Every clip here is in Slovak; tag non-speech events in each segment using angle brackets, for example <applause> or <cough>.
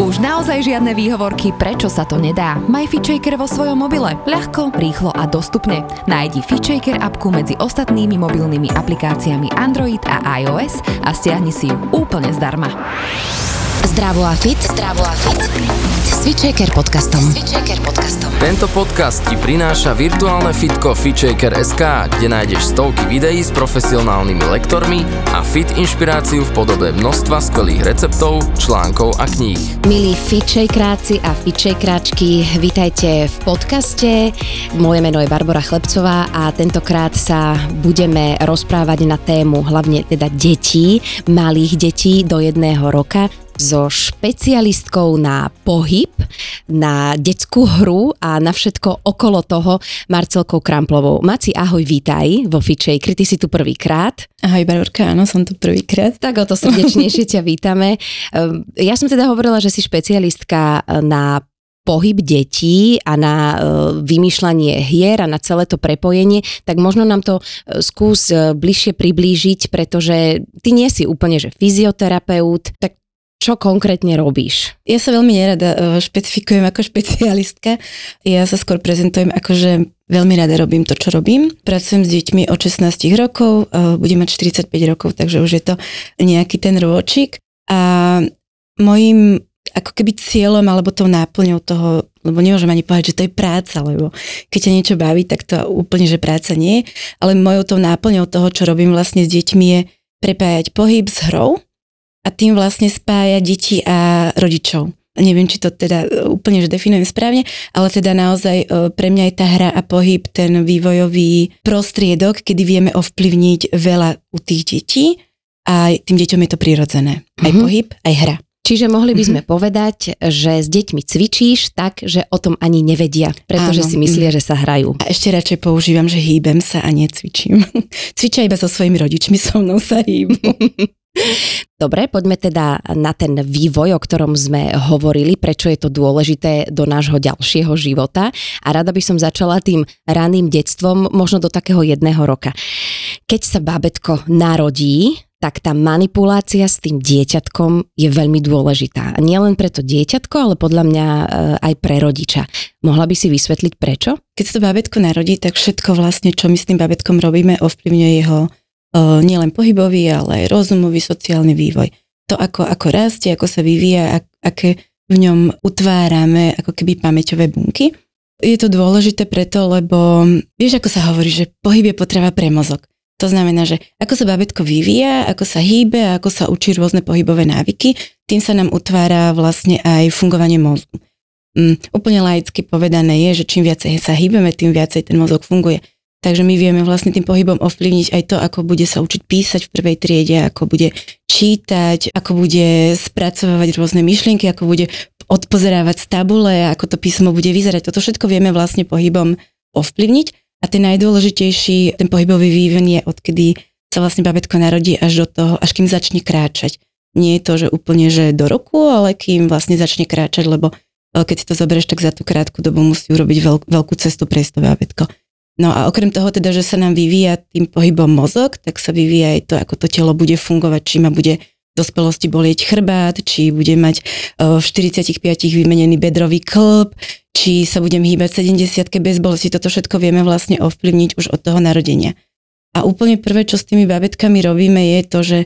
Už naozaj žiadne výhovorky, prečo sa to nedá. Maj FitShaker vo svojom mobile. Ľahko, rýchlo a dostupne. Nájdi FitShaker apku medzi ostatnými mobilnými aplikáciami Android a iOS a stiahni si ju úplne zdarma. Zdravo a fit, zdravo a fit. S FitShaker podcastom. S FitShaker podcastom. Tento podcast ti prináša virtuálne fitko FitShaker.sk, kde nájdeš stovky videí s profesionálnymi lektormi a fit inšpiráciu v podobe množstva skvelých receptov, článkov a kníh. Milí FitShakeráci a FitShakeráčky, vítajte v podcaste. Moje meno je Barbara Chlebcová a tentokrát sa budeme rozprávať na tému hlavne teda detí, malých detí do jedného roka so špecialistkou na pohyb, na detskú hru a na všetko okolo toho Marcelkou Kramplovou. Maci, ahoj, vítaj vo Fitchakeri, ty si tu prvýkrát. Ahoj Barborka, áno, som tu prvýkrát. Tak o to srdečnejšie ťa vítame. Ehm, ja som teda hovorila, že si špecialistka na pohyb detí a na e, vymýšľanie hier a na celé to prepojenie, tak možno nám to e, skús e, bližšie priblížiť, pretože ty nie si úplne že fyzioterapeut, tak čo konkrétne robíš? Ja sa veľmi nerada e, špecifikujem ako <laughs> špecialistka. Ja sa skôr prezentujem ako, že veľmi rada robím to, čo robím. Pracujem s deťmi od 16 rokov, e, budem mať 45 rokov, takže už je to nejaký ten rôčik. A mojim ako keby cieľom alebo tou náplňou toho, lebo nemôžem ani povedať, že to je práca, lebo keď ťa niečo baví, tak to úplne, že práca nie, ale mojou tou náplňou toho, čo robím vlastne s deťmi je prepájať pohyb s hrou, a tým vlastne spája deti a rodičov. Neviem, či to teda e, úplne že definujem správne, ale teda naozaj e, pre mňa je tá hra a pohyb ten vývojový prostriedok, kedy vieme ovplyvniť veľa u tých detí a tým deťom je to prirodzené. Aj mm-hmm. pohyb, aj hra. Čiže mohli by sme mm-hmm. povedať, že s deťmi cvičíš tak, že o tom ani nevedia, pretože Áno. si myslia, že sa hrajú. A ešte radšej používam, že hýbem sa a necvičím. <laughs> Cvičia iba so svojimi rodičmi, so mnou sa hýbu. <laughs> Dobre, poďme teda na ten vývoj, o ktorom sme hovorili, prečo je to dôležité do nášho ďalšieho života. A rada by som začala tým raným detstvom, možno do takého jedného roka. Keď sa bábetko narodí, tak tá manipulácia s tým dieťatkom je veľmi dôležitá. Nie len pre to dieťatko, ale podľa mňa e, aj pre rodiča. Mohla by si vysvetliť prečo? Keď sa to bábetko narodí, tak všetko vlastne, čo my s tým bábetkom robíme, ovplyvňuje jeho nielen pohybový, ale aj rozumový, sociálny vývoj. To, ako, ako rastie, ako sa vyvíja, ak, aké v ňom utvárame ako keby pamäťové bunky. Je to dôležité preto, lebo vieš, ako sa hovorí, že pohyb je potreba pre mozog. To znamená, že ako sa babetko vyvíja, ako sa hýbe, ako sa učí rôzne pohybové návyky, tým sa nám utvára vlastne aj fungovanie mozgu. Um, úplne laicky povedané je, že čím viacej sa hýbeme, tým viacej ten mozog funguje. Takže my vieme vlastne tým pohybom ovplyvniť aj to, ako bude sa učiť písať v prvej triede, ako bude čítať, ako bude spracovávať rôzne myšlienky, ako bude odpozerávať z tabule, ako to písmo bude vyzerať. Toto všetko vieme vlastne pohybom ovplyvniť. A ten najdôležitejší, ten pohybový vývin je, odkedy sa vlastne babetko narodí až do toho, až kým začne kráčať. Nie je to, že úplne, že do roku, ale kým vlastne začne kráčať, lebo eh, keď si to zoberieš, tak za tú krátku dobu musí urobiť veľk, veľkú cestu pre to babetko. No a okrem toho teda, že sa nám vyvíja tým pohybom mozog, tak sa vyvíja aj to, ako to telo bude fungovať, či ma bude v dospelosti bolieť chrbát, či bude mať v 45 vymenený bedrový klb, či sa budem hýbať 70 bez bolesti. Toto všetko vieme vlastne ovplyvniť už od toho narodenia. A úplne prvé, čo s tými babetkami robíme, je to, že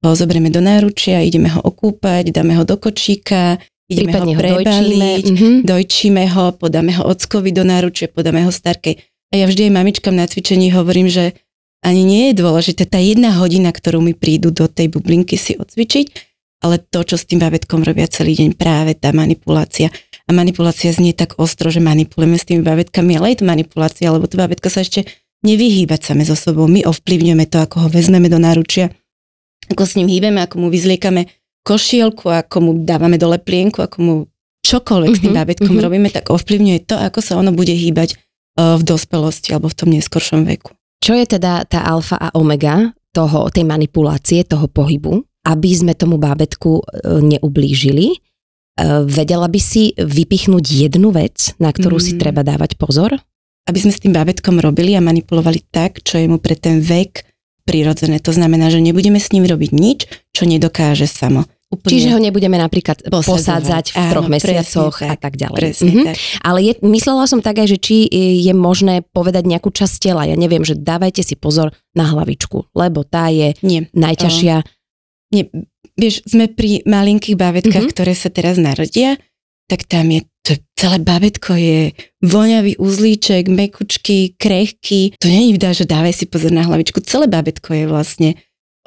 ho zoberieme do náručia, ideme ho okúpať, dáme ho do kočíka, ideme Prípadne ho prebaliť, ho dojčíme. Mm-hmm. dojčíme ho, podáme ho ockovi do náručia, podáme ho starkej a ja vždy aj mamičkám na cvičení hovorím, že ani nie je dôležité tá jedna hodina, ktorú mi prídu do tej bublinky si odcvičiť, ale to, čo s tým bábetkom robia celý deň, práve tá manipulácia. A manipulácia znie tak ostro, že manipulujeme s tými bábetkami, ale je to manipulácia, lebo to bábetko sa ešte nevyhýbať same so sebou. My ovplyvňujeme to, ako ho vezmeme do náručia, ako s ním hýbeme, ako mu vyzliekame košielku, ako mu dávame dole plienku, ako mu čokoľvek s tým mhm, bábetkom mm-hmm. robíme, tak ovplyvňuje to, ako sa ono bude hýbať v dospelosti alebo v tom neskoršom veku. Čo je teda tá alfa a omega toho, tej manipulácie, toho pohybu, aby sme tomu bábetku e, neublížili? E, vedela by si vypichnúť jednu vec, na ktorú mm. si treba dávať pozor? Aby sme s tým bábetkom robili a manipulovali tak, čo je mu pre ten vek prirodzené. To znamená, že nebudeme s ním robiť nič, čo nedokáže samo. Úplne. Čiže ho nebudeme napríklad Posadzovať. posádzať v Áno, troch presne mesiacoch a tak, ďalej. Presne Mhm. tak. Ale je, myslela som tak aj, že či je možné povedať nejakú časť tela. Ja neviem, že dávajte si pozor na hlavičku, lebo tá je Nie. najťažšia. Nie, vieš, sme pri malinkých bábetkách, Mhm. ktoré sa teraz narodia, tak tam je to celé babetko je voňavý uzlíček, mekučky, krehký. To není dá, že dávaj si pozor na hlavičku. Celé babetko je vlastne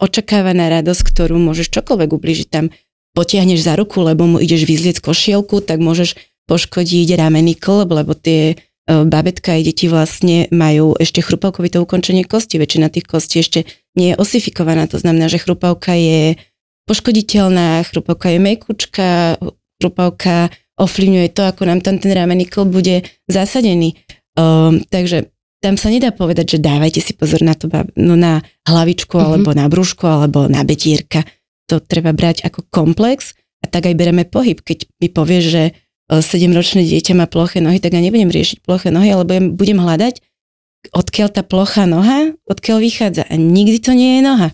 očakávaná radosť, ktorú môžeš čokoľvek ubližiť tam. Potiahneš za ruku, lebo mu ideš vyzlieť košielku, tak môžeš poškodiť ramenný klb, lebo tie e, babetka aj deti vlastne majú ešte chrupavkovité ukončenie kosti. Väčšina tých kostí ešte nie je osifikovaná. To znamená, že chrupavka je poškoditeľná, chrupavka je mekučka, chrupavka ovplyvňuje to, ako nám tam ten ramenný klb bude zasadený. Um, takže tam sa nedá povedať, že dávajte si pozor na to, no na hlavičku, Mhm. alebo na brúško, alebo na bedírka. To treba brať ako komplex a tak aj bereme pohyb. Keď mi povieš, že 7-ročné dieťa má ploché nohy, tak ja nebudem riešiť ploché nohy, ale budem, budem hľadať, odkiaľ tá plochá noha, odkiaľ vychádza. A nikdy to nie je noha.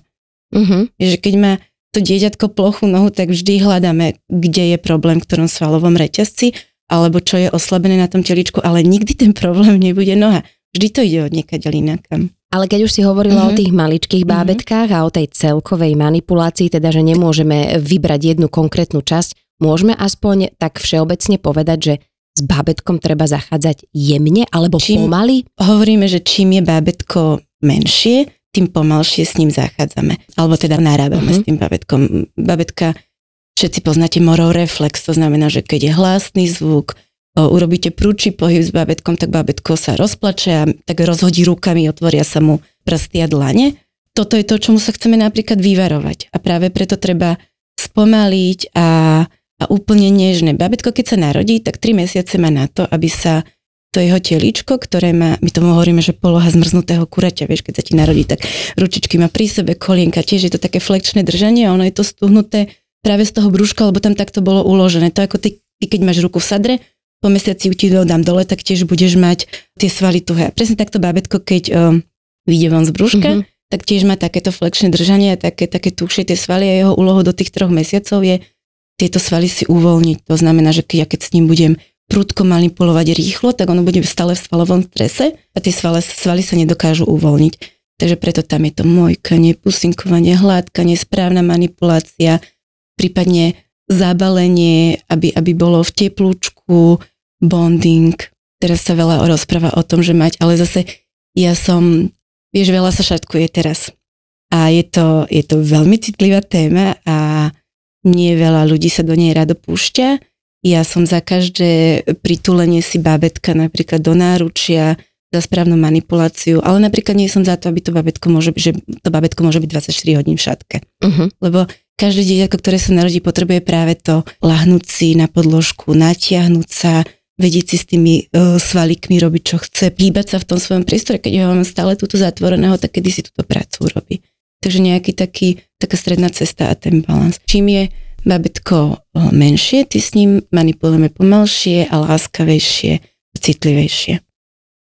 Mhm. Je, že keď má to dieťatko plochú nohu, tak vždy hľadáme, kde je problém v ktorom svalovom reťazci, alebo čo je oslabené na tom teličku, ale nikdy ten <laughs> problém nebude noha. Vždy to ide od niekaď inakam. Ale keď už si hovorila Mhm. o tých maličkých Mhm. bábetkách a o tej celkovej manipulácii, teda že nemôžeme vybrať jednu konkrétnu časť, môžeme aspoň tak všeobecne povedať, že s bábetkom treba zachádzať jemne alebo Čím- pomaly? Hovoríme, že čím je bábetko menšie, tým pomalšie s ním zachádzame. Alebo teda narábame Mhm. s tým bábetkom. Bábetka, všetci poznáte morov reflex, to znamená, že keď je hlasný zvuk, urobíte prúči pohyb s bábetkom, tak bábetko sa rozplače a tak rozhodí rukami, otvoria sa mu prsty a dlane. Toto je to, čomu sa chceme napríklad vyvarovať. A práve preto treba spomaliť a, a úplne nežné. Bábetko, keď sa narodí, tak 3 mesiace má na to, aby sa to jeho teličko, ktoré má, my tomu hovoríme, že poloha zmrznutého kuraťa, vieš, keď sa ti narodí, tak ručičky má pri sebe, kolienka, tiež je to také flexné držanie a ono je to stuhnuté práve z toho brúška, lebo tam takto bolo uložené. To ako ty, ty keď máš ruku v sadre, po mesiaci ti dodám dole, tak tiež budeš mať tie svaly tuhé. A presne takto bábetko, keď um, vyjde von z brúška, Mhm. tak tiež má takéto flexné držanie také, také tuhšie tie svaly a jeho úlohou do tých troch mesiacov je tieto svaly si uvoľniť. To znamená, že keď, ja keď s ním budem prudko manipulovať rýchlo, tak ono bude stále v svalovom strese a tie svaly, svaly sa nedokážu uvoľniť. Takže preto tam je to mojkanie, pusinkovanie, hladkanie, správna manipulácia, prípadne zabalenie, aby, aby bolo v teplúčku, bonding. Teraz sa veľa rozpráva o tom, že mať, ale zase ja som, vieš, veľa sa šatkuje teraz. A je to, je to veľmi citlivá téma a nie veľa ľudí sa do nej rado púšťa. Ja som za každé pritulenie si bábetka napríklad do náručia, za správnu manipuláciu, ale napríklad nie som za to, aby to babetko môže, že to babetko môže byť 24 hodín v šatke. Uh-huh. Lebo každé dieťatko, ktoré sa narodí, potrebuje práve to lahnúť si na podložku, natiahnuť sa, vedieť si s tými uh, svalikmi robiť, čo chce, hýbať sa v tom svojom priestore. Keď ho mám stále túto zatvoreného, tak kedy si túto prácu urobí. Takže nejaký taký, taká stredná cesta a ten balans. Čím je babetko menšie, ty s ním manipulujeme pomalšie a láskavejšie, citlivejšie.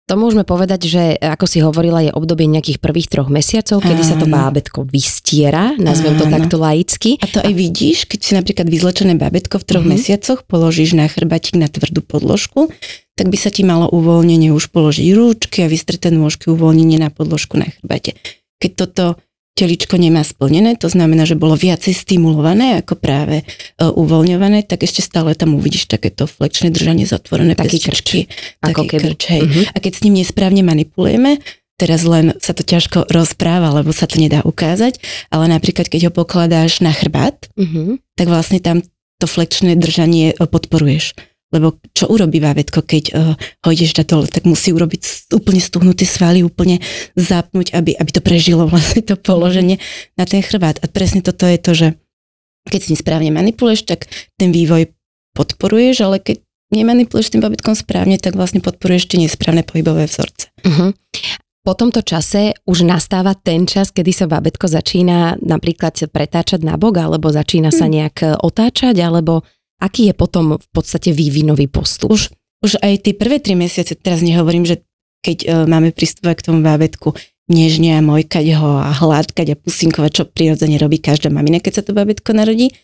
To môžeme povedať, že ako si hovorila, je obdobie nejakých prvých troch mesiacov, kedy sa to Áno. bábetko vystiera, nazvem to Áno. takto laicky. A to aj vidíš, keď si napríklad vyzlečené babetko v troch Mhm. mesiacoch položíš na chrbátik na tvrdú podložku, tak by sa ti malo uvoľnenie už položiť rúčky a vystreté nôžky uvoľnenie na podložku na chrbate. Keď toto teličko nemá splnené, to znamená, že bolo viacej stimulované ako práve e, uvoľňované, tak ešte stále tam uvidíš takéto flexné držanie zatvorené Taký pestičky. ako taký keby. krč, hej. Mhm. A keď s ním nesprávne manipulujeme, teraz len sa to ťažko rozpráva, lebo sa to nedá ukázať, ale napríklad keď ho pokladáš na chrbát, Uh-huh. tak vlastne tam to flexné držanie e, podporuješ. Lebo čo urobí bábätko, keď uh, ho ideš dať dole, tak musí urobiť úplne stuhnuté svaly, úplne zapnúť, aby, aby to prežilo vlastne to položenie na ten chrbát. A presne toto je to, že keď si správne manipuluješ, tak ten vývoj podporuješ, ale keď nemanipuluješ tým bábätkom správne, tak vlastne podporuješ tie nesprávne pohybové vzorce. Uh-huh. Po tomto čase už nastáva ten čas, kedy sa babetko začína napríklad pretáčať na bok, alebo začína sa nejak e, otáčať, alebo aký je potom v podstate vývinový postup? Už, už aj tie prvé tri mesiace, teraz nehovorím, že keď uh, máme pristupovať k tomu bábetku, nežne a mojkať ho a hladkať a pusinkovať, čo prirodzene robí každá mamina, keď sa to bábetko narodí,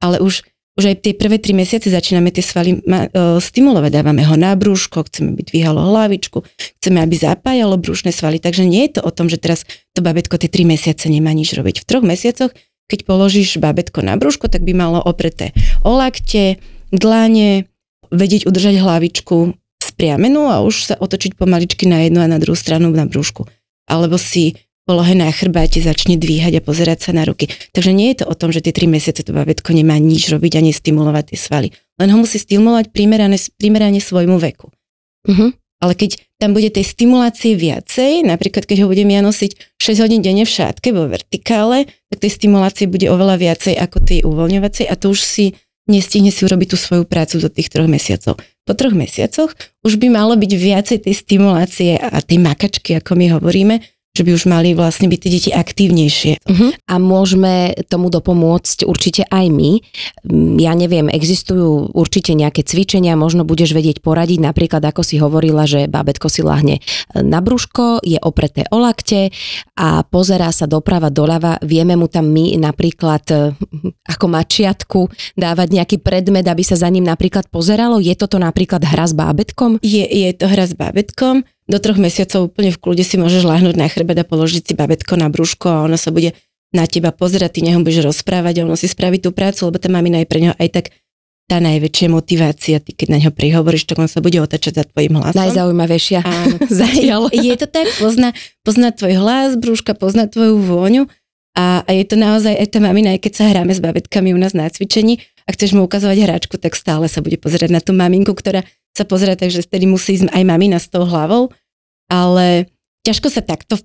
ale už, už aj tie prvé tri mesiace začíname tie svaly ma, uh, stimulovať. Dávame ho na brúško, chceme, aby dvíhalo hlavičku, chceme, aby zapájalo brúšne svaly. Takže nie je to o tom, že teraz to babetko tie tri mesiace nemá nič robiť. V troch mesiacoch, keď položíš babetko na brúško, tak by malo opreté o lakte, dlane, vedieť udržať hlavičku spriamenú a už sa otočiť pomaličky na jednu a na druhú stranu na brúšku. Alebo si polohe na chrbáte začne dvíhať a pozerať sa na ruky. Takže nie je to o tom, že tie tri mesiace to babetko nemá nič robiť a nestimulovať tie svaly. Len ho musí stimulovať primerane, primerane svojmu veku. Uh-huh. Ale keď tam bude tej stimulácie viacej, napríklad keď ho budem ja nosiť 6 hodín denne v šátke vo vertikále, tak tej stimulácie bude oveľa viacej ako tej uvoľňovacej a to už si nestihne si urobiť tú svoju prácu do tých troch mesiacov. Po troch mesiacoch už by malo byť viacej tej stimulácie a tej makačky, ako my hovoríme, že by už mali vlastne byť tie deti aktívnejšie. Uh-huh. A môžeme tomu dopomôcť určite aj my. Mm, ja neviem, existujú určite nejaké cvičenia, možno budeš vedieť poradiť, napríklad ako si hovorila, že bábetko si lahne na brúško, je opreté o lakte a pozerá sa doprava, doľava. Vieme mu tam my napríklad eh, ako mačiatku dávať nejaký predmet, aby sa za ním napríklad pozeralo. Je toto napríklad hra s bábetkom? Je, je to hra s bábetkom do troch mesiacov úplne v kľude si môžeš láhnuť na chrbet a položiť si babetko na brúško a ono sa bude na teba pozerať, ty neho budeš rozprávať a ono si spraví tú prácu, lebo tá mamina je pre neho aj tak tá najväčšia motivácia, ty keď na ňo prihovoríš, tak on sa bude otačať za tvojim hlasom. Najzaujímavejšia. Áno, <laughs> <laughs> je, <laughs> je to tak, pozná, pozná tvoj hlas, brúška, pozná tvoju vôňu a, a je to naozaj aj tá mamina, aj keď sa hráme s babetkami u nás na cvičení a chceš mu ukazovať hračku, tak stále sa bude pozerať na tú maminku, ktorá sa pozera, takže vtedy musí ísť aj mamina s tou hlavou ale ťažko sa takto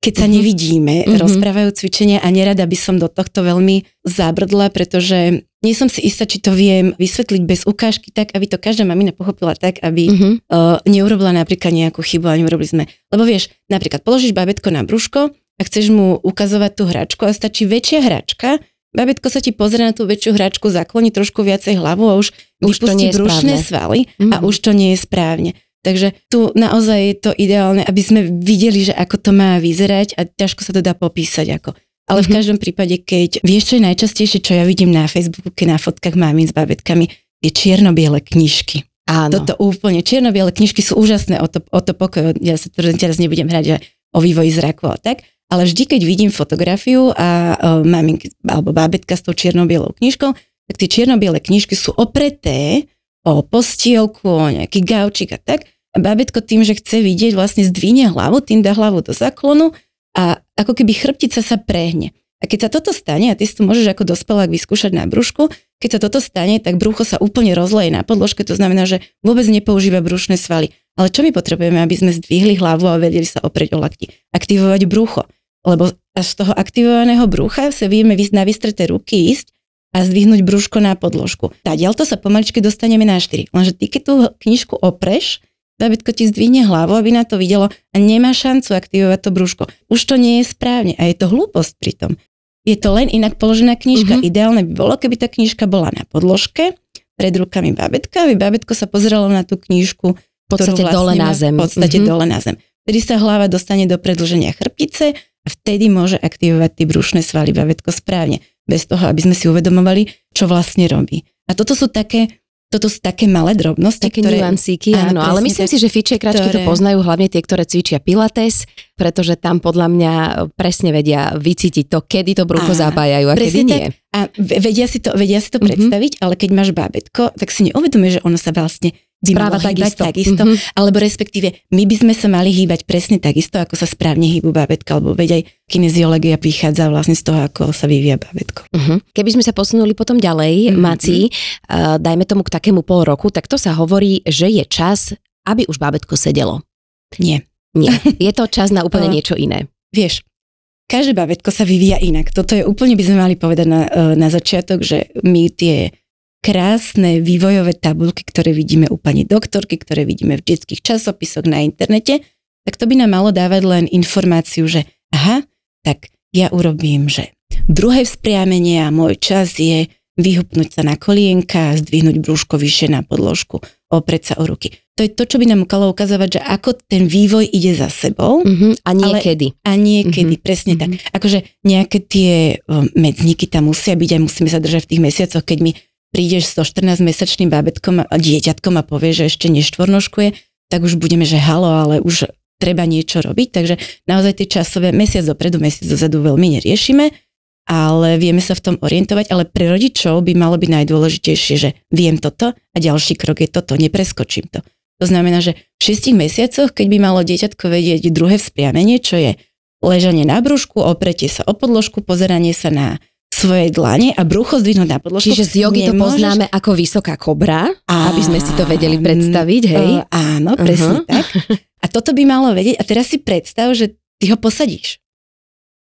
keď sa mm-hmm. nevidíme, mm-hmm. rozprávajú cvičenia a nerada by som do tohto veľmi zabrdla, pretože nie som si istá, či to viem vysvetliť bez ukážky tak, aby to každá mamina pochopila tak, aby mm-hmm. uh, neurobila napríklad nejakú chybu a neurobili sme. Lebo vieš, napríklad položíš babetko na brúško a chceš mu ukazovať tú hračku a stačí väčšia hračka, babetko sa ti pozrie na tú väčšiu hračku, zakloní trošku viacej hlavu a už, už vypustí brušné svaly mm-hmm. a už to nie je správne. Takže tu naozaj je to ideálne, aby sme videli, že ako to má vyzerať a ťažko sa to dá popísať ako. Ale mm-hmm. v mhm. každom prípade, keď vieš, čo je najčastejšie, čo ja vidím na Facebooku, na fotkách mámin s babetkami, je čierno-biele knižky. Áno. Toto úplne, čierno-biele knižky sú úžasné o to, o to pokoj, ja sa teraz nebudem hrať že o vývoji zraku a tak, ale vždy, keď vidím fotografiu a uh, maminky alebo bábetka s tou čierno-bielou knižkou, tak tie čierno-biele knižky sú opreté o postielku, o nejaký gaučik a tak. A babetko tým, že chce vidieť, vlastne zdvine hlavu, tým dá hlavu do záklonu a ako keby chrbtica sa prehne. A keď sa toto stane, a ty si to môžeš ako dospelák vyskúšať na brúšku, keď sa toto stane, tak brucho sa úplne rozleje na podložke, to znamená, že vôbec nepoužíva brušné svaly. Ale čo my potrebujeme, aby sme zdvihli hlavu a vedeli sa oprieť o lakti? Aktivovať brucho. Lebo až z toho aktivovaného brucha sa vieme na vystreté ruky ísť a zdvihnúť brúško na podložku. to sa pomaličky dostaneme na 4. Lenže ty, keď tú knižku opreš, babetko ti zdvihne hlavu, aby na to videlo a nemá šancu aktivovať to brúško. Už to nie je správne a je to hlúposť pritom. Je to len inak položená knižka. Uh-huh. Ideálne by bolo, keby tá knižka bola na podložke, pred rukami babetka, aby babetko sa pozeralo na tú knižku, v podstate vlastne dole na zem. V podstate uh-huh. dole na zem. Vtedy sa hlava dostane do predlženia chrbtice a vtedy môže aktivovať tie brušné svaly babetko správne bez toho, aby sme si uvedomovali, čo vlastne robí. A toto sú také toto sú také malé drobnosti. Také ktoré, nuansíky, áno, áno ale myslím tak, si, že fičekračky ktoré... to poznajú hlavne tie, ktoré cvičia pilates, pretože tam podľa mňa presne vedia vycítiť to, kedy to brucho zapájajú a kedy nie. Tak. A vedia si to, vedia si to mm-hmm. predstaviť, ale keď máš bábetko, tak si neuvedomuje, že ono sa vlastne by Správa takisto. takisto mm-hmm. alebo respektíve my by sme sa mali hýbať presne takisto, ako sa správne hýbu bábetka, alebo veď aj kineziológia vychádza vlastne z toho, ako sa vyvíja bábetko. Mm-hmm. Keby sme sa posunuli potom ďalej, mm-hmm. Maci, uh, dajme tomu k takému pol roku, tak to sa hovorí, že je čas, aby už bábetko sedelo. Nie. Nie. <laughs> Je to čas na úplne niečo iné. Vieš, každé bábetko sa vyvíja inak. Toto je úplne, by sme mali povedať na, e, na začiatok, že my tie krásne vývojové tabulky, ktoré vidíme u pani doktorky, ktoré vidíme v detských časopisoch na internete, tak to by nám malo dávať len informáciu, že aha, tak ja urobím, že druhé vzpriamenie a môj čas je vyhupnúť sa na kolienka zdvihnúť brúško vyššie na podložku, opreť sa o ruky. to je to, čo by nám mohlo ukazovať, že ako ten vývoj ide za sebou. Uh-huh. A niekedy. Ale, a niekedy, uh-huh. presne uh-huh. tak. Akože nejaké tie medzníky tam musia byť a musíme sa držať v tých mesiacoch, keď mi prídeš so 14-mesačným bábetkom a dieťatkom a povie, že ešte neštvornoškuje, tak už budeme, že halo, ale už treba niečo robiť. Takže naozaj tie časové mesiac dopredu, mesiac dozadu veľmi neriešime ale vieme sa v tom orientovať, ale pre rodičov by malo byť najdôležitejšie, že viem toto a ďalší krok je toto, nepreskočím to. To znamená, že v šiestich mesiacoch, keď by malo dieťatko vedieť druhé vzpriamenie, čo je ležanie na brúšku, opretie sa o podložku, pozeranie sa na svoje dlane a brucho zdvihnúť na podložku. Čiže z jogy nemôžeš... to poznáme ako vysoká kobra, a... aby sme si to vedeli predstaviť, hej? Uh, áno, presne uh-huh. tak. A toto by malo vedieť. A teraz si predstav, že ty ho posadíš.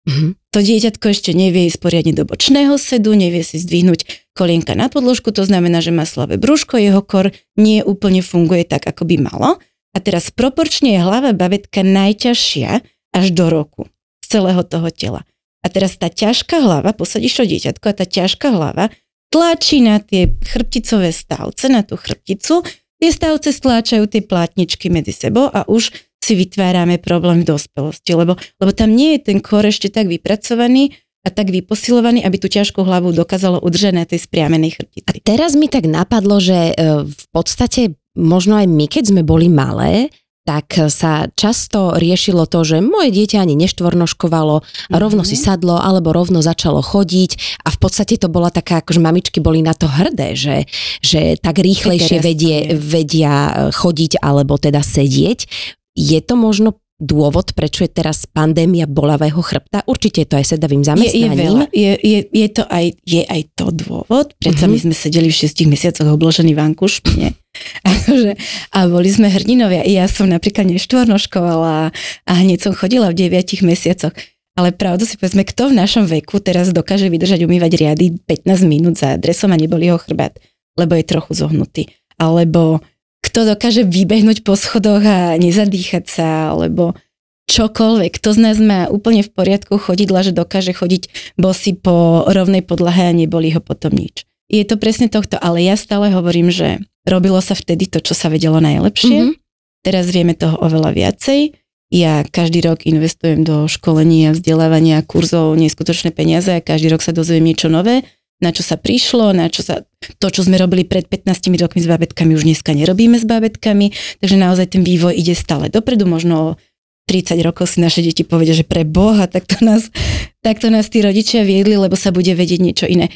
Mm-hmm. To dieťatko ešte nevie ísť poriadne do bočného sedu, nevie si zdvihnúť kolienka na podložku, to znamená, že má slabé brúško, jeho kor nie úplne funguje tak, ako by malo. A teraz proporčne je hlava babetka najťažšia až do roku z celého toho tela. A teraz tá ťažká hlava, posadíš to dieťatko a tá ťažká hlava tlačí na tie chrbticové stavce, na tú chrbticu, tie stavce stláčajú tie plátničky medzi sebou a už si vytvárame problém v dospelosti, lebo, lebo tam nie je ten kor ešte tak vypracovaný a tak vyposilovaný, aby tú ťažkú hlavu dokázalo udržať na tej spriamenej chrbtici. A teraz mi tak napadlo, že e, v podstate možno aj my, keď sme boli malé, tak sa často riešilo to, že moje dieťa ani neštvornoškovalo, mm-hmm. rovno si sadlo alebo rovno začalo chodiť a v podstate to bola taká, akože mamičky boli na to hrdé, že, že tak rýchlejšie vedie, vedia chodiť alebo teda sedieť. Je to možno dôvod, prečo je teraz pandémia bolavého chrbta? Určite je to aj sedavým zamestnaním. Je, je, veľa. je, je, je, to aj, je aj to dôvod, predsa uh-huh. my sme sedeli v šiestich mesiacoch obložení v ankušpine. <laughs> Akože, a boli sme hrdinovia. Ja som napríklad neštvornoškovala a hneď som chodila v deviatich mesiacoch. Ale pravdu si povedzme, kto v našom veku teraz dokáže vydržať umývať riady 15 minút za adresom a neboli ho chrbát, lebo je trochu zohnutý. Alebo kto dokáže vybehnúť po schodoch a nezadýchať sa, alebo čokoľvek. Kto z nás má úplne v poriadku chodidla, že dokáže chodiť bosy po rovnej podlahe a neboli ho potom nič. Je to presne tohto, ale ja stále hovorím, že robilo sa vtedy to, čo sa vedelo najlepšie. Mm-hmm. Teraz vieme toho oveľa viacej. Ja každý rok investujem do školenia, vzdelávania, kurzov, neskutočné peniaze a každý rok sa dozviem niečo nové na čo sa prišlo, na čo sa, to, čo sme robili pred 15 rokmi s babetkami, už dneska nerobíme s babetkami, takže naozaj ten vývoj ide stále dopredu, možno 30 rokov si naše deti povedia, že pre Boha, tak to nás, tak to nás tí rodičia viedli, lebo sa bude vedieť niečo iné.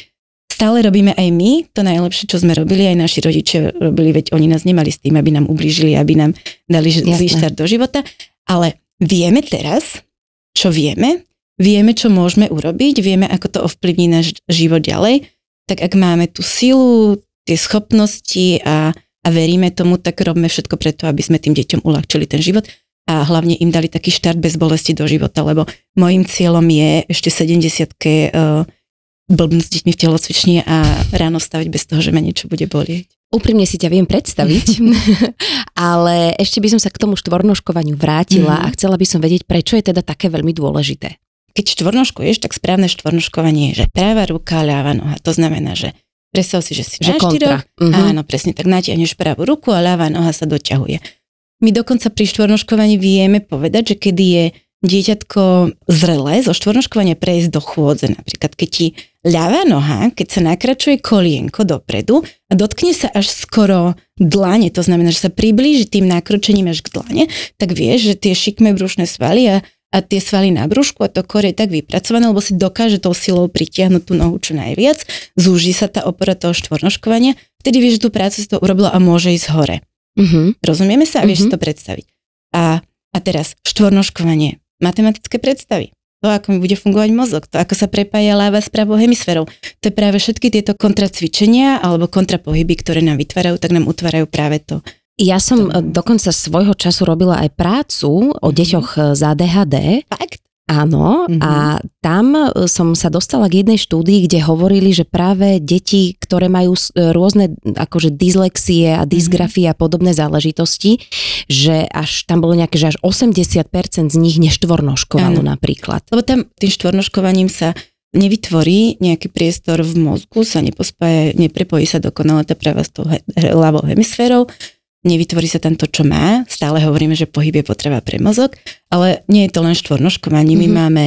Stále robíme aj my to najlepšie, čo sme robili, aj naši rodičia robili, veď oni nás nemali s tým, aby nám ublížili, aby nám dali zlý štart do života, ale vieme teraz, čo vieme, vieme, čo môžeme urobiť, vieme, ako to ovplyvní náš život ďalej, tak ak máme tú silu, tie schopnosti a, a veríme tomu, tak robíme všetko preto, aby sme tým deťom uľahčili ten život a hlavne im dali taký štart bez bolesti do života, lebo môjim cieľom je ešte 70 uh, blbnúť s deťmi v telocvični a ráno stavať bez toho, že ma niečo bude bolieť. Úprimne si ťa viem predstaviť, <laughs> ale ešte by som sa k tomu štvornoškovaniu vrátila mm. a chcela by som vedieť, prečo je teda také veľmi dôležité keď štvornoškuješ, tak správne štvornoškovanie je, že práva ruka, ľava noha. To znamená, že predstav si, že si že na štyroch, uh-huh. áno, presne tak, natiahneš pravú ruku a ľavá noha sa doťahuje. My dokonca pri štvornoškovaní vieme povedať, že kedy je dieťatko zrelé zo štvornoškovania prejsť do chôdze. Napríklad, keď ti ľavá noha, keď sa nakračuje kolienko dopredu a dotkne sa až skoro dlane, to znamená, že sa priblíži tým nakročením až k dlane, tak vieš, že tie šikme brušné svaly a a tie svaly na brúšku a to kor je tak vypracované, lebo si dokáže tou silou pritiahnuť tú nohu čo najviac, zúži sa tá opora toho štvornoškovania, vtedy vieš, že tú prácu si to urobila a môže ísť hore. Uh-huh. Rozumieme sa a vieš uh-huh. si mhm. to predstaviť. A, a teraz štvornoškovanie, matematické predstavy. To, ako mi bude fungovať mozog, to, ako sa prepája ľava s pravou hemisférou. To je práve všetky tieto kontracvičenia alebo kontrapohyby, ktoré nám vytvárajú, tak nám utvárajú práve to ja som to... dokonca svojho času robila aj prácu o mm-hmm. deťoch z ADHD. Fakt? Áno, mm-hmm. a tam e, som sa dostala k jednej štúdii, kde hovorili, že práve deti, ktoré majú e, rôzne akože dyslexie a mhm. dysgrafie mm-hmm. a podobné záležitosti, že až tam bolo nejaké, že až 80% z nich neštvornoškovalo napríklad. Lebo tam tým štvornoškovaním sa nevytvorí nejaký priestor v mozgu, sa nepospája, neprepojí sa dokonale tá práva s tou he- ľavou hemisférou, nevytvorí sa tam to, čo má. Stále hovoríme, že pohyb je potreba pre mozog, ale nie je to len štvornožkovanie. My mm-hmm. máme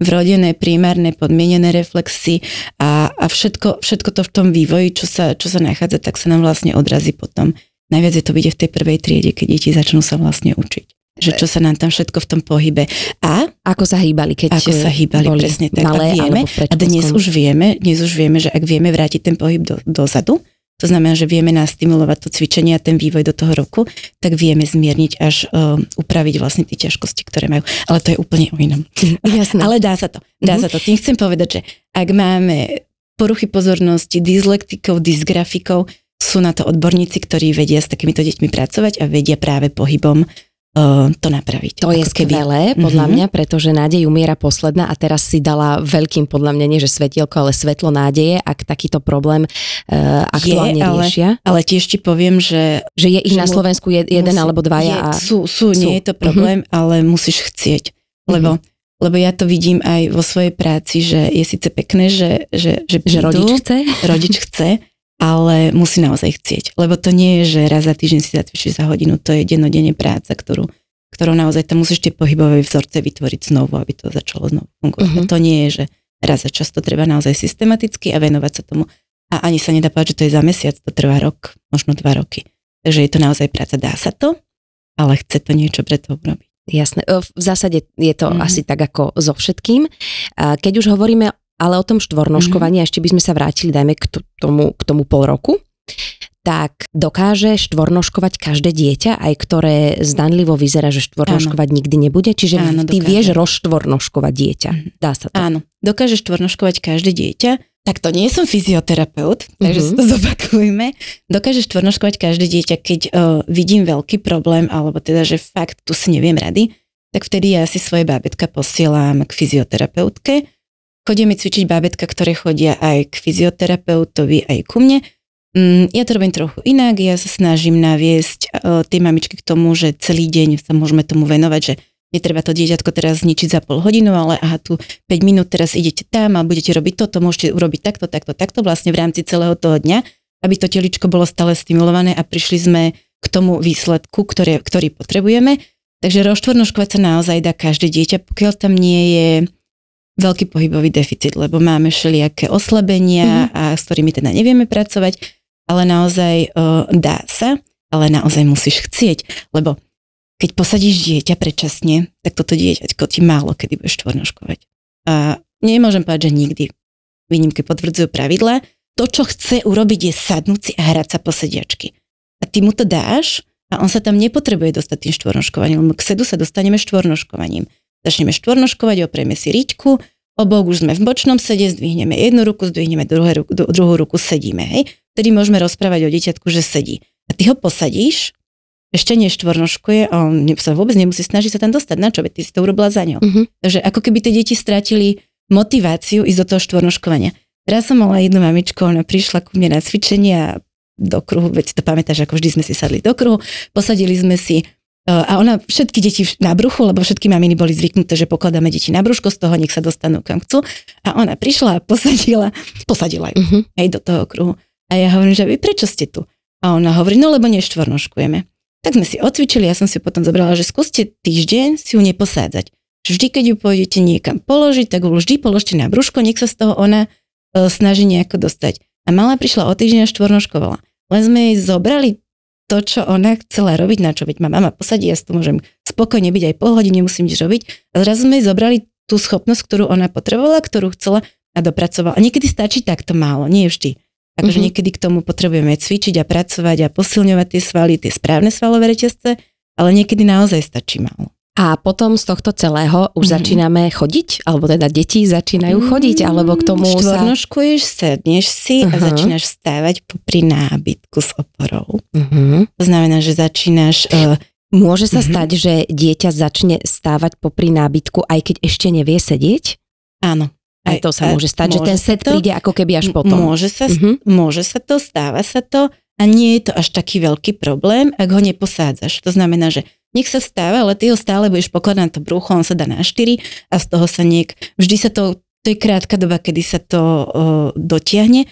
vrodené, primárne, podmienené reflexy a, a všetko, všetko to v tom vývoji, čo sa, čo sa nachádza, tak sa nám vlastne odrazí potom. Najviac je to vidieť v tej prvej triede, keď deti začnú sa vlastne učiť že čo sa nám tam všetko v tom pohybe. A ako sa hýbali, keď ako sa hýbali, boli presne tak. Malé, a, vieme, a dnes už vieme, dnes už vieme, že ak vieme vrátiť ten pohyb do, dozadu, to znamená, že vieme nastimulovať to cvičenie a ten vývoj do toho roku, tak vieme zmierniť až uh, upraviť vlastne tie ťažkosti, ktoré majú. Ale to je úplne o inom. <laughs> Jasné. Ale dá sa to. Dá mm-hmm. sa to. Tým chcem povedať, že ak máme poruchy pozornosti, dyslektikov, dysgrafikov, sú na to odborníci, ktorí vedia s takýmito deťmi pracovať a vedia práve pohybom to napraviť. To je skvelé, podľa mm-hmm. mňa, pretože nádej umiera posledná a teraz si dala veľkým, podľa mňa, nie že svetielko, ale svetlo nádeje, ak takýto problém uh, aktuálne je, ale, riešia. Ale tiež ti poviem, že... Že je ich na Slovensku je, jeden musí, alebo dvaja. Je, a... sú, sú, sú, nie je to problém, mm-hmm. ale musíš chcieť. Lebo mm-hmm. Lebo ja to vidím aj vo svojej práci, že je síce pekné, že, že, že, že rodič chce. Rodič chce, <laughs> ale musí naozaj chcieť. Lebo to nie je, že raz za týždeň si zacvičíš za hodinu, to je dennodenne práca, ktorú, ktorou naozaj tam musíš tie pohybové vzorce vytvoriť znovu, aby to začalo znovu fungovať. Uh-huh. to nie je, že raz za čas to treba naozaj systematicky a venovať sa tomu. A ani sa nedá povedať, že to je za mesiac, to trvá rok, možno dva roky. Takže je to naozaj práca, dá sa to, ale chce to niečo pre to urobiť. Jasné. V zásade je to mm-hmm. asi tak ako so všetkým. Keď už hovoríme ale o tom štvornožkovaní, mm-hmm. ešte by sme sa vrátili, dajme k tomu, k tomu pol roku, tak dokáže štvornožkovať každé dieťa, aj ktoré zdanlivo vyzerá, že štvornožkovať Áno. nikdy nebude. Čiže Áno, ty dokáže. vieš rozštvornožkovať dieťa. Mhm. Dá sa to. Áno, dokáže štvornožkovať každé dieťa. Tak to nie som fyzioterapeut, takže mm-hmm. si to zopakujme. Dokáže štvornožkovať každé dieťa, keď uh, vidím veľký problém, alebo teda, že fakt tu si neviem rady, tak vtedy ja si svoje bábetka posielam k fyzioterapeutke, Chodia mi cvičiť bábetka, ktoré chodia aj k fyzioterapeutovi, aj ku mne. Mm, ja to robím trochu inak, ja sa snažím naviesť uh, tie mamičky k tomu, že celý deň sa môžeme tomu venovať, že netreba to dieťatko teraz zničiť za pol hodinu, ale aha, tu 5 minút teraz idete tam a budete robiť toto, môžete urobiť takto, takto, takto vlastne v rámci celého toho dňa, aby to teličko bolo stále stimulované a prišli sme k tomu výsledku, ktoré, ktorý potrebujeme. Takže rozštvornoškovať sa naozaj dá každé dieťa, pokiaľ tam nie je veľký pohybový deficit, lebo máme všelijaké oslabenia mm-hmm. a s ktorými teda nevieme pracovať, ale naozaj uh, dá sa, ale naozaj musíš chcieť, lebo keď posadíš dieťa predčasne, tak toto dieťaťko ti málo kedy bude štvornoškovať. A nemôžem povedať, že nikdy. Výnimky potvrdzujú pravidla. To, čo chce urobiť, je sadnúť si a hrať sa po sediačky. A ty mu to dáš a on sa tam nepotrebuje dostať tým štvornoškovaním, lebo k sedu sa dostaneme štvornoškovaním. Začneme štvornoškovať, oprieme si riťku, obok už sme v bočnom sede, zdvihneme jednu ruku, zdvihneme druhú, ruku, druhú ruku, sedíme, hej. Vtedy môžeme rozprávať o dieťatku, že sedí. A ty ho posadíš, ešte neštvornoškuje a on sa vôbec nemusí snažiť sa tam dostať. Na čo? Veď ty si to urobila za ňou. Uh-huh. Takže ako keby tie deti strátili motiváciu ísť do toho štvornoškovania. Teraz som mala jednu mamičku, ona prišla ku mne na cvičenie a do kruhu, veď si to pamätáš, ako vždy sme si sadli do kruhu, posadili sme si a ona všetky deti na bruchu, lebo všetky maminy boli zvyknuté, že pokladáme deti na brúško, z toho nech sa dostanú kam chcú. A ona prišla a posadila, posadila ju uh-huh. aj do toho kruhu. A ja hovorím, že vy prečo ste tu? A ona hovorí, no lebo neštvornoškujeme. Tak sme si odcvičili, ja som si potom zobrala, že skúste týždeň si ju neposádzať. Vždy, keď ju pôjdete niekam položiť, tak ju vždy položte na brúško, nech sa z toho ona e, snaží nejako dostať. A malá prišla o týždeň a štvornoškovala. Len sme jej zobrali to, čo ona chcela robiť, na čo veď ma mama posadí, ja si to môžem spokojne byť aj pol hodiny, nemusím nič robiť. A zrazu sme jej zobrali tú schopnosť, ktorú ona potrebovala, ktorú chcela a dopracovala. A niekedy stačí takto málo, nie vždy. Takže mm-hmm. niekedy k tomu potrebujeme cvičiť a pracovať a posilňovať tie svaly, tie správne svalové reťazce, ale niekedy naozaj stačí málo. A potom z tohto celého už mm-hmm. začíname chodiť, alebo teda deti začínajú mm-hmm. chodiť, alebo k tomu Štvornožkuješ, sa... sedneš si uh-huh. a mhm. začínaš stávať pri nábytku s oporou. Uh-huh. To znamená, že začínaš... Uh, Môže sa uh-huh. stať, že dieťa začne stávať popri nábytku, aj keď ešte nevie sedieť? Áno. Aj to sa môže stať, môže že ten set to, príde ako keby až potom. Môže sa, uh-huh. môže sa to, stáva sa to a nie je to až taký veľký problém, ak ho neposádzaš. To znamená, že nech sa stáva, ale ty ho stále budeš pokladať na to brucho, on sa dá na 4 a z toho sa niek, vždy sa to, to je krátka doba, kedy sa to o, dotiahne,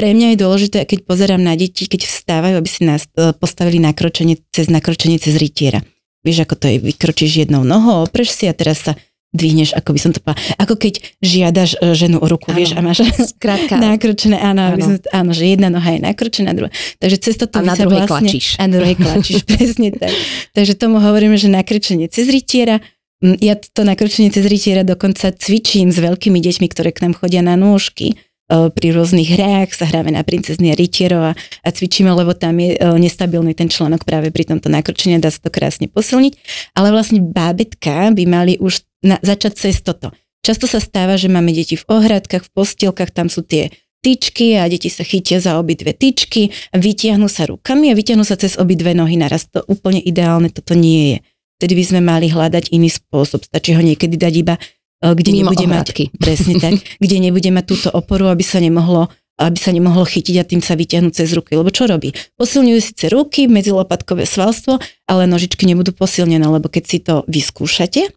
pre mňa je dôležité, keď pozerám na deti, keď vstávajú, aby si nás e, postavili nakročenie cez nakročenie cez rytiera. Vieš, ako to je, vykročíš jednou nohou, opreš si a teraz sa dvihneš, ako by som to povedala, ako keď žiadaš e, ženu o ruku, áno. vieš, a máš <laughs> Skrátka. nakročené, áno, áno. Som, áno, že jedna noha je nakročená, druhá. Takže cez toto a na druhej vlastne, klačíš. A na druhej klačíš, <laughs> presne tak. Takže tomu hovoríme, že nakročenie cez rytiera, ja to nakročenie cez rytiera dokonca cvičím s veľkými deťmi, ktoré k nám chodia na nôžky pri rôznych hrách sa hráme na princezny a rytierov a, a cvičíme, lebo tam je nestabilný ten článok práve pri tomto nakročení, dá sa to krásne posilniť. Ale vlastne bábetka by mali už na, začať cez toto. Často sa stáva, že máme deti v ohradkách, v postielkach, tam sú tie tyčky a deti sa chytia za obidve tyčky, vytiahnu sa rukami a vytiahnu sa cez obidve nohy naraz. To úplne ideálne toto nie je. Vtedy by sme mali hľadať iný spôsob. Stačí ho niekedy dať iba E, kde Mimo nebude ohradky. mať, presne tak, <laughs> kde nebude mať túto oporu, aby sa nemohlo aby sa nemohlo chytiť a tým sa vyťahnuť cez ruky. Lebo čo robí? Posilňujú síce ruky, medzilopatkové svalstvo, ale nožičky nebudú posilnené, lebo keď si to vyskúšate,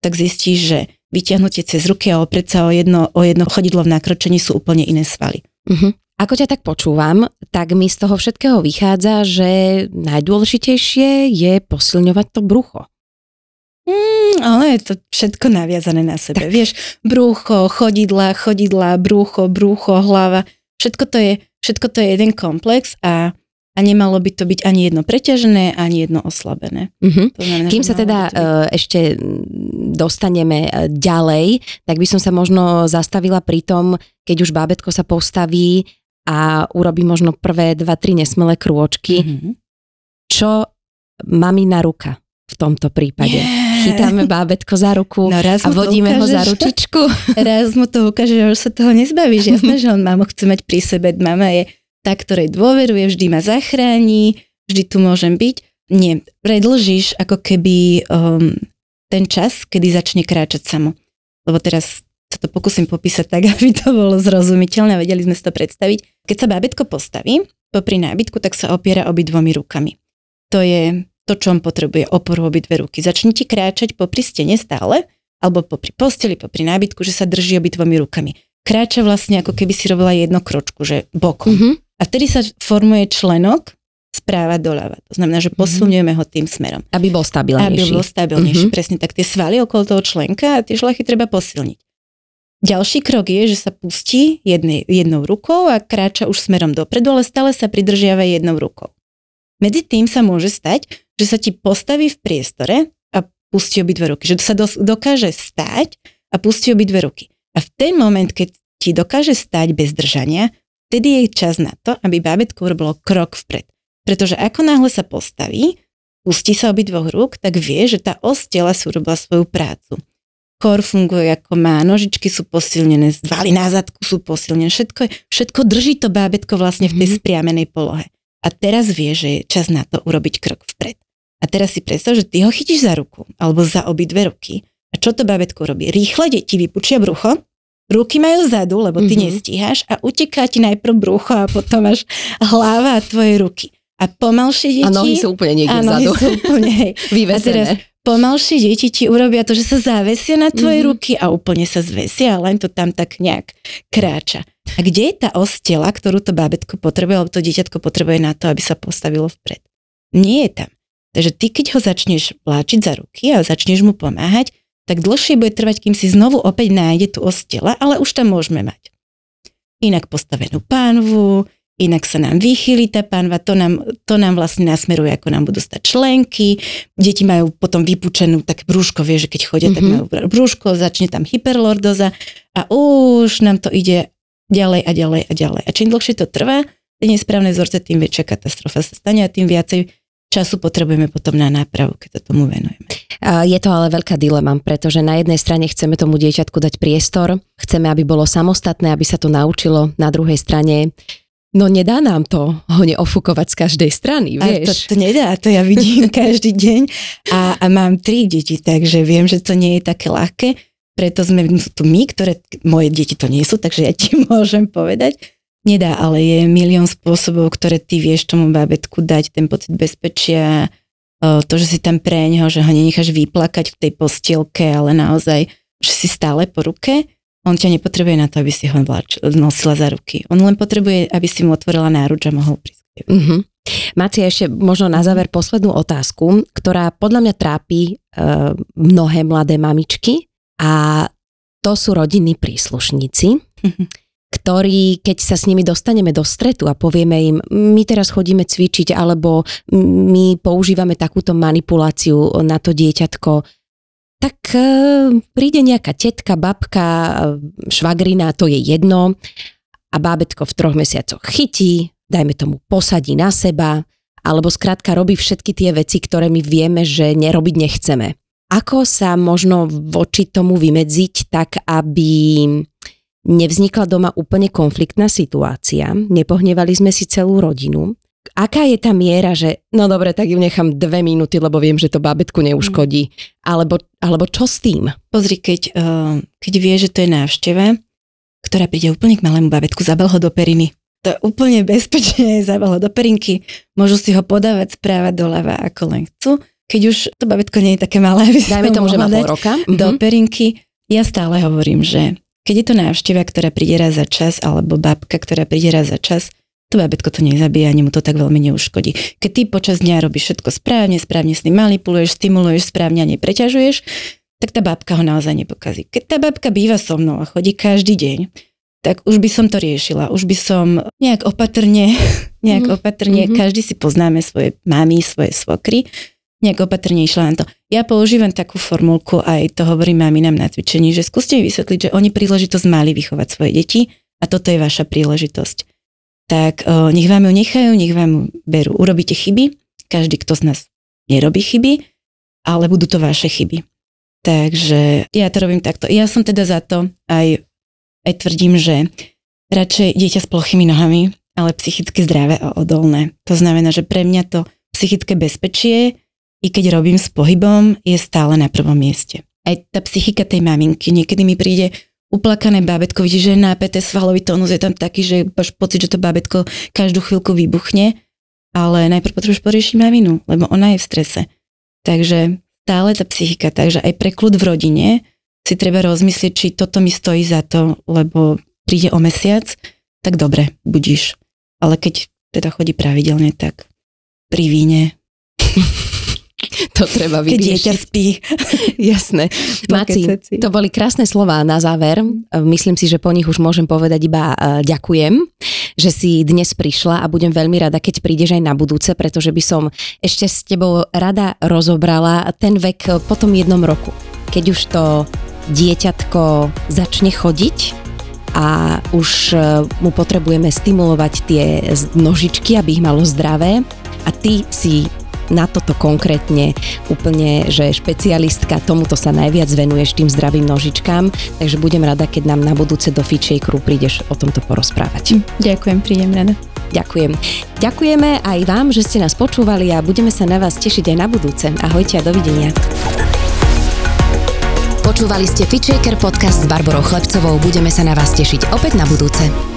tak zistíš, že vyťahnutie cez ruky a oprieť sa o jedno, o jedno chodidlo v nakročení sú úplne iné svaly. Uh-huh. Ako ťa tak počúvam, tak mi z toho všetkého vychádza, že najdôležitejšie je posilňovať to brucho. Mm, ale je to všetko naviazané na sebe. Tak. Vieš, brúcho, chodidla, chodidla, brúcho, brúcho, hlava. Všetko to je, všetko to je jeden komplex a, a nemalo by to byť ani jedno preťažené, ani jedno oslabené. Mm-hmm. To znamená, Kým sa teda uh, ešte dostaneme e, ďalej, tak by som sa možno zastavila pri tom, keď už bábetko sa postaví a urobí možno prvé dva, tri nesmelé krôčky. Mm-hmm. Čo mamina ruka v tomto prípade? Yeah chytáme bábetko za ruku no, a vodíme ho za ručičku. <laughs> Raz mu to ukáže, že už sa toho nezbavíš. Jasné, že on mamu chce mať pri sebe. Mama je tá, ktorej dôveruje, vždy ma zachráni, vždy tu môžem byť. Nie, predlžíš ako keby um, ten čas, kedy začne kráčať samo. Lebo teraz sa to pokúsim popísať tak, <laughs> aby to bolo zrozumiteľné a vedeli sme si to predstaviť. Keď sa bábetko postaví popri nábytku, tak sa opiera obidvomi rukami. To je to, čo on potrebuje, oporu obidve ruky. Začnite kráčať popri stene stále, alebo popri posteli, popri nábytku, že sa drží obidvomi rukami. Kráča vlastne ako keby si robila jedno kročku, že bokom. Mm-hmm. A vtedy sa formuje členok správa doľava. To znamená, že mhm. posilňujeme ho tým smerom. Aby bol stabilnejší. Aby bol stabilnejší, mm-hmm. presne tak. Tie svaly okolo toho členka a tie šlachy treba posilniť. Ďalší krok je, že sa pustí jednej, jednou rukou a kráča už smerom dopredu, ale stále sa pridržiava jednou rukou. Medzi tým sa môže stať, že sa ti postaví v priestore a pustí obidve ruky. Že sa dokáže stať a pustí obidve ruky. A v ten moment, keď ti dokáže stať bez držania, vtedy je čas na to, aby bábetko urobilo krok vpred. Pretože ako náhle sa postaví, pustí sa obidvoch rúk, tak vie, že tá os tela si urobila svoju prácu. Kor funguje ako má, nožičky sú posilnené, zvaly na zadku sú posilnené, všetko, všetko drží to bábetko vlastne v tej mm-hmm. spriamenej polohe. A teraz vie, že je čas na to urobiť krok vpred. A teraz si predstav, že ty ho chytíš za ruku alebo za obidve ruky. A čo to babetko robí? Rýchle deti vypučia brucho, ruky majú zadu, lebo ty mm-hmm. nestíhaš a uteká ti najprv brucho a potom až hlava a tvoje ruky. A pomalšie deti... A nohy sú úplne niekde a nohy sú úplne, hej. <laughs> Vyvesené. A teraz pomalšie deti ti urobia to, že sa zavesia na tvoje mm-hmm. ruky a úplne sa zvesia a len to tam tak nejak kráča. A kde je tá os tela, ktorú to bábetko potrebuje, alebo to dieťatko potrebuje na to, aby sa postavilo vpred? Nie je tam. Takže ty, keď ho začneš vláčiť za ruky a začneš mu pomáhať, tak dlhšie bude trvať, kým si znovu opäť nájde tú os tela, ale už tam môžeme mať. Inak postavenú pánvu, inak sa nám vychýli tá pánva, to nám, to nám vlastne nasmeruje, ako nám budú stať členky. Deti majú potom vypučenú tak brúško, vie, že keď chodia, mm-hmm. tak mhm. majú brúško, začne tam hyperlordoza a už nám to ide ďalej a ďalej a ďalej. A čím dlhšie to trvá, tie nesprávne vzorce, tým väčšia katastrofa sa stane a tým viacej času potrebujeme potom na nápravu, keď to tomu venujeme. Je to ale veľká dilema, pretože na jednej strane chceme tomu dieťatku dať priestor, chceme, aby bolo samostatné, aby sa to naučilo, na druhej strane No nedá nám to ho neofúkovať z každej strany, vieš. A to, to nedá, to ja vidím <laughs> každý deň a, a mám tri deti, takže viem, že to nie je také ľahké preto sme tu my, ktoré, moje deti to nie sú, takže ja ti <laughs> môžem povedať. Nedá, ale je milión spôsobov, ktoré ty vieš tomu bábetku dať, ten pocit bezpečia, to, že si tam pre neho, že ho nenecháš vyplakať v tej postielke, ale naozaj, že si stále po ruke On ťa nepotrebuje na to, aby si ho nosila za ruky. On len potrebuje, aby si mu otvorila náruč a mohol prísť. Mm-hmm. Máte ešte možno na záver poslednú otázku, ktorá podľa mňa trápi e, mnohé mladé mamičky a to sú rodinní príslušníci, mm-hmm. ktorí, keď sa s nimi dostaneme do stretu a povieme im, my teraz chodíme cvičiť, alebo my používame takúto manipuláciu na to dieťatko, tak e, príde nejaká tetka, babka, švagrina, to je jedno. A bábetko v troch mesiacoch chytí, dajme tomu posadí na seba, alebo skrátka robí všetky tie veci, ktoré my vieme, že nerobiť nechceme. Ako sa možno voči tomu vymedziť tak, aby nevznikla doma úplne konfliktná situácia, nepohnevali sme si celú rodinu, aká je tá miera, že no dobre, tak ju nechám dve minúty, lebo viem, že to bábetku neuškodí. Mm. Alebo, alebo čo s tým? Pozri, keď, uh, keď vie, že to je návšteva, ktorá príde úplne k malému bábetku, zabal ho do periny. To je úplne bezpečne, <laughs> zabal ho do perinky, môžu si ho podávať správať doľava, ako len chcú. Keď už to babetko nie je také malé, aby Dajme tomu, že má pol roka. Do mm-hmm. perinky, ja stále hovorím, že keď je to návšteva, ktorá príde raz za čas, alebo babka, ktorá príde raz za čas, to bábätko to nezabíja, ani mu to tak veľmi neuškodí. Keď ty počas dňa robíš všetko správne, správne s ním manipuluješ, stimuluješ správne a nepreťažuješ, tak tá babka ho naozaj nepokazí. Keď tá babka býva so mnou a chodí každý deň, tak už by som to riešila. Už by som nejak opatrne, <laughs> nejak mm-hmm. opatrne, mm-hmm. každý si poznáme svoje mamy, svoje svokry, nejak opatrne išla na to. Ja používam takú formulku, aj to hovorím maminám na cvičení, že skúste mi vysvetliť, že oni príležitosť mali vychovať svoje deti a toto je vaša príležitosť tak uh, nech vám ju nechajú, nech vám ju berú. Urobíte chyby, každý, kto z nás nerobí chyby, ale budú to vaše chyby. Takže ja to robím takto. Ja som teda za to, aj, aj tvrdím, že radšej dieťa s plochými nohami, ale psychicky zdravé a odolné. To znamená, že pre mňa to psychické bezpečie, i keď robím s pohybom, je stále na prvom mieste. Aj tá psychika tej maminky, niekedy mi príde, uplakané bábetko, vidíš, že nápeté svalový tónus je tam taký, že máš pocit, že to bábetko každú chvíľku vybuchne, ale najprv potrebuješ poriešiť maminu, lebo ona je v strese. Takže stále tá psychika, takže aj pre kľud v rodine si treba rozmyslieť, či toto mi stojí za to, lebo príde o mesiac, tak dobre, budíš. Ale keď teda chodí pravidelne, tak pri víne <laughs> to treba vyriešiť. Keď dieťa spí. <laughs> Jasné. Maci, to boli krásne slova na záver. Myslím si, že po nich už môžem povedať iba uh, ďakujem, že si dnes prišla a budem veľmi rada, keď prídeš aj na budúce, pretože by som ešte s tebou rada rozobrala ten vek po tom jednom roku. Keď už to dieťatko začne chodiť, a už e, mu potrebujeme stimulovať tie nožičky, aby ich malo zdravé a ty si na toto konkrétne úplne, že špecialistka, tomuto sa najviac venuješ tým zdravým nožičkám, takže budem rada, keď nám na budúce do Feature prídeš o tomto porozprávať. Hm, ďakujem, prídem rada. Ďakujem. Ďakujeme aj vám, že ste nás počúvali a budeme sa na vás tešiť aj na budúce. Ahojte a dovidenia. Počúvali ste Fitchaker podcast s Barborou Chlebcovou. Budeme sa na vás tešiť opäť na budúce.